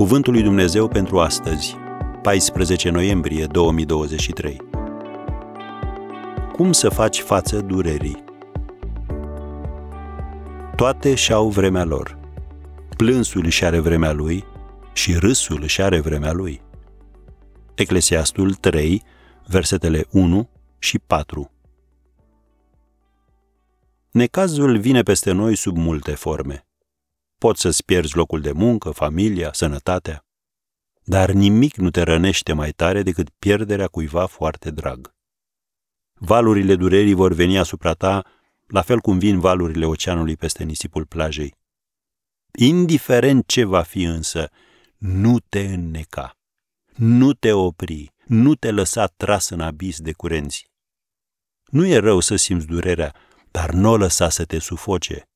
Cuvântul lui Dumnezeu pentru astăzi, 14 noiembrie 2023. Cum să faci față durerii? Toate și-au vremea lor. Plânsul își are vremea lui și râsul își are vremea lui. Eclesiastul 3, versetele 1 și 4. Necazul vine peste noi sub multe forme. Poți să-ți pierzi locul de muncă, familia, sănătatea, dar nimic nu te rănește mai tare decât pierderea cuiva foarte drag. Valurile durerii vor veni asupra ta, la fel cum vin valurile oceanului peste nisipul plajei. Indiferent ce va fi însă, nu te înneca, nu te opri, nu te lăsa tras în abis de curenți. Nu e rău să simți durerea, dar nu o lăsa să te sufoce.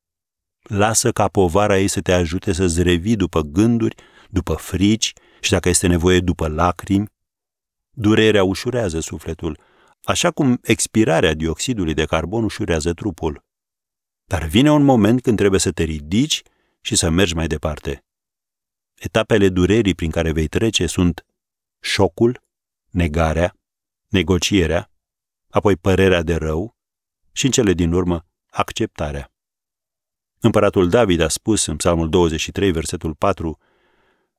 Lasă ca povara ei să te ajute să-ți revii după gânduri, după frici și, dacă este nevoie, după lacrimi. Durerea ușurează sufletul, așa cum expirarea dioxidului de carbon ușurează trupul. Dar vine un moment când trebuie să te ridici și să mergi mai departe. Etapele durerii prin care vei trece sunt șocul, negarea, negocierea, apoi părerea de rău și, în cele din urmă, acceptarea. Împăratul David a spus în Psalmul 23, versetul 4,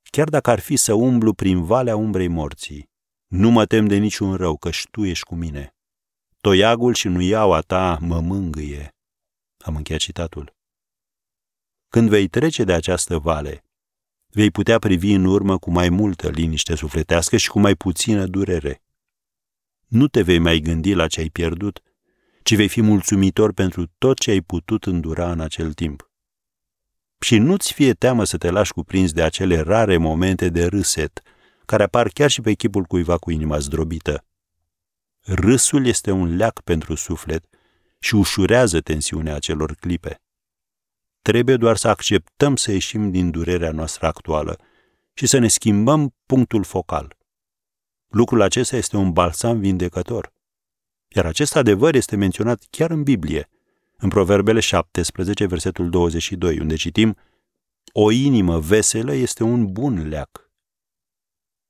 Chiar dacă ar fi să umblu prin valea umbrei morții, nu mă tem de niciun rău, căci tu ești cu mine. Toiagul și nuiaua ta mă mângâie. Am încheiat citatul. Când vei trece de această vale, vei putea privi în urmă cu mai multă liniște sufletească și cu mai puțină durere. Nu te vei mai gândi la ce ai pierdut, ci vei fi mulțumitor pentru tot ce ai putut îndura în acel timp. Și nu-ți fie teamă să te lași cuprins de acele rare momente de râset, care apar chiar și pe chipul cuiva cu inima zdrobită. Râsul este un leac pentru suflet și ușurează tensiunea acelor clipe. Trebuie doar să acceptăm să ieșim din durerea noastră actuală și să ne schimbăm punctul focal. Lucrul acesta este un balsam vindecător. Iar acest adevăr este menționat chiar în Biblie, în Proverbele 17, versetul 22, unde citim O inimă veselă este un bun leac.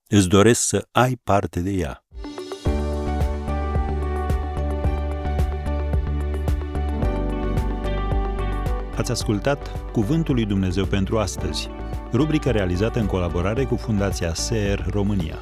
Îți doresc să ai parte de ea. Ați ascultat Cuvântul lui Dumnezeu pentru astăzi, rubrica realizată în colaborare cu Fundația SER România.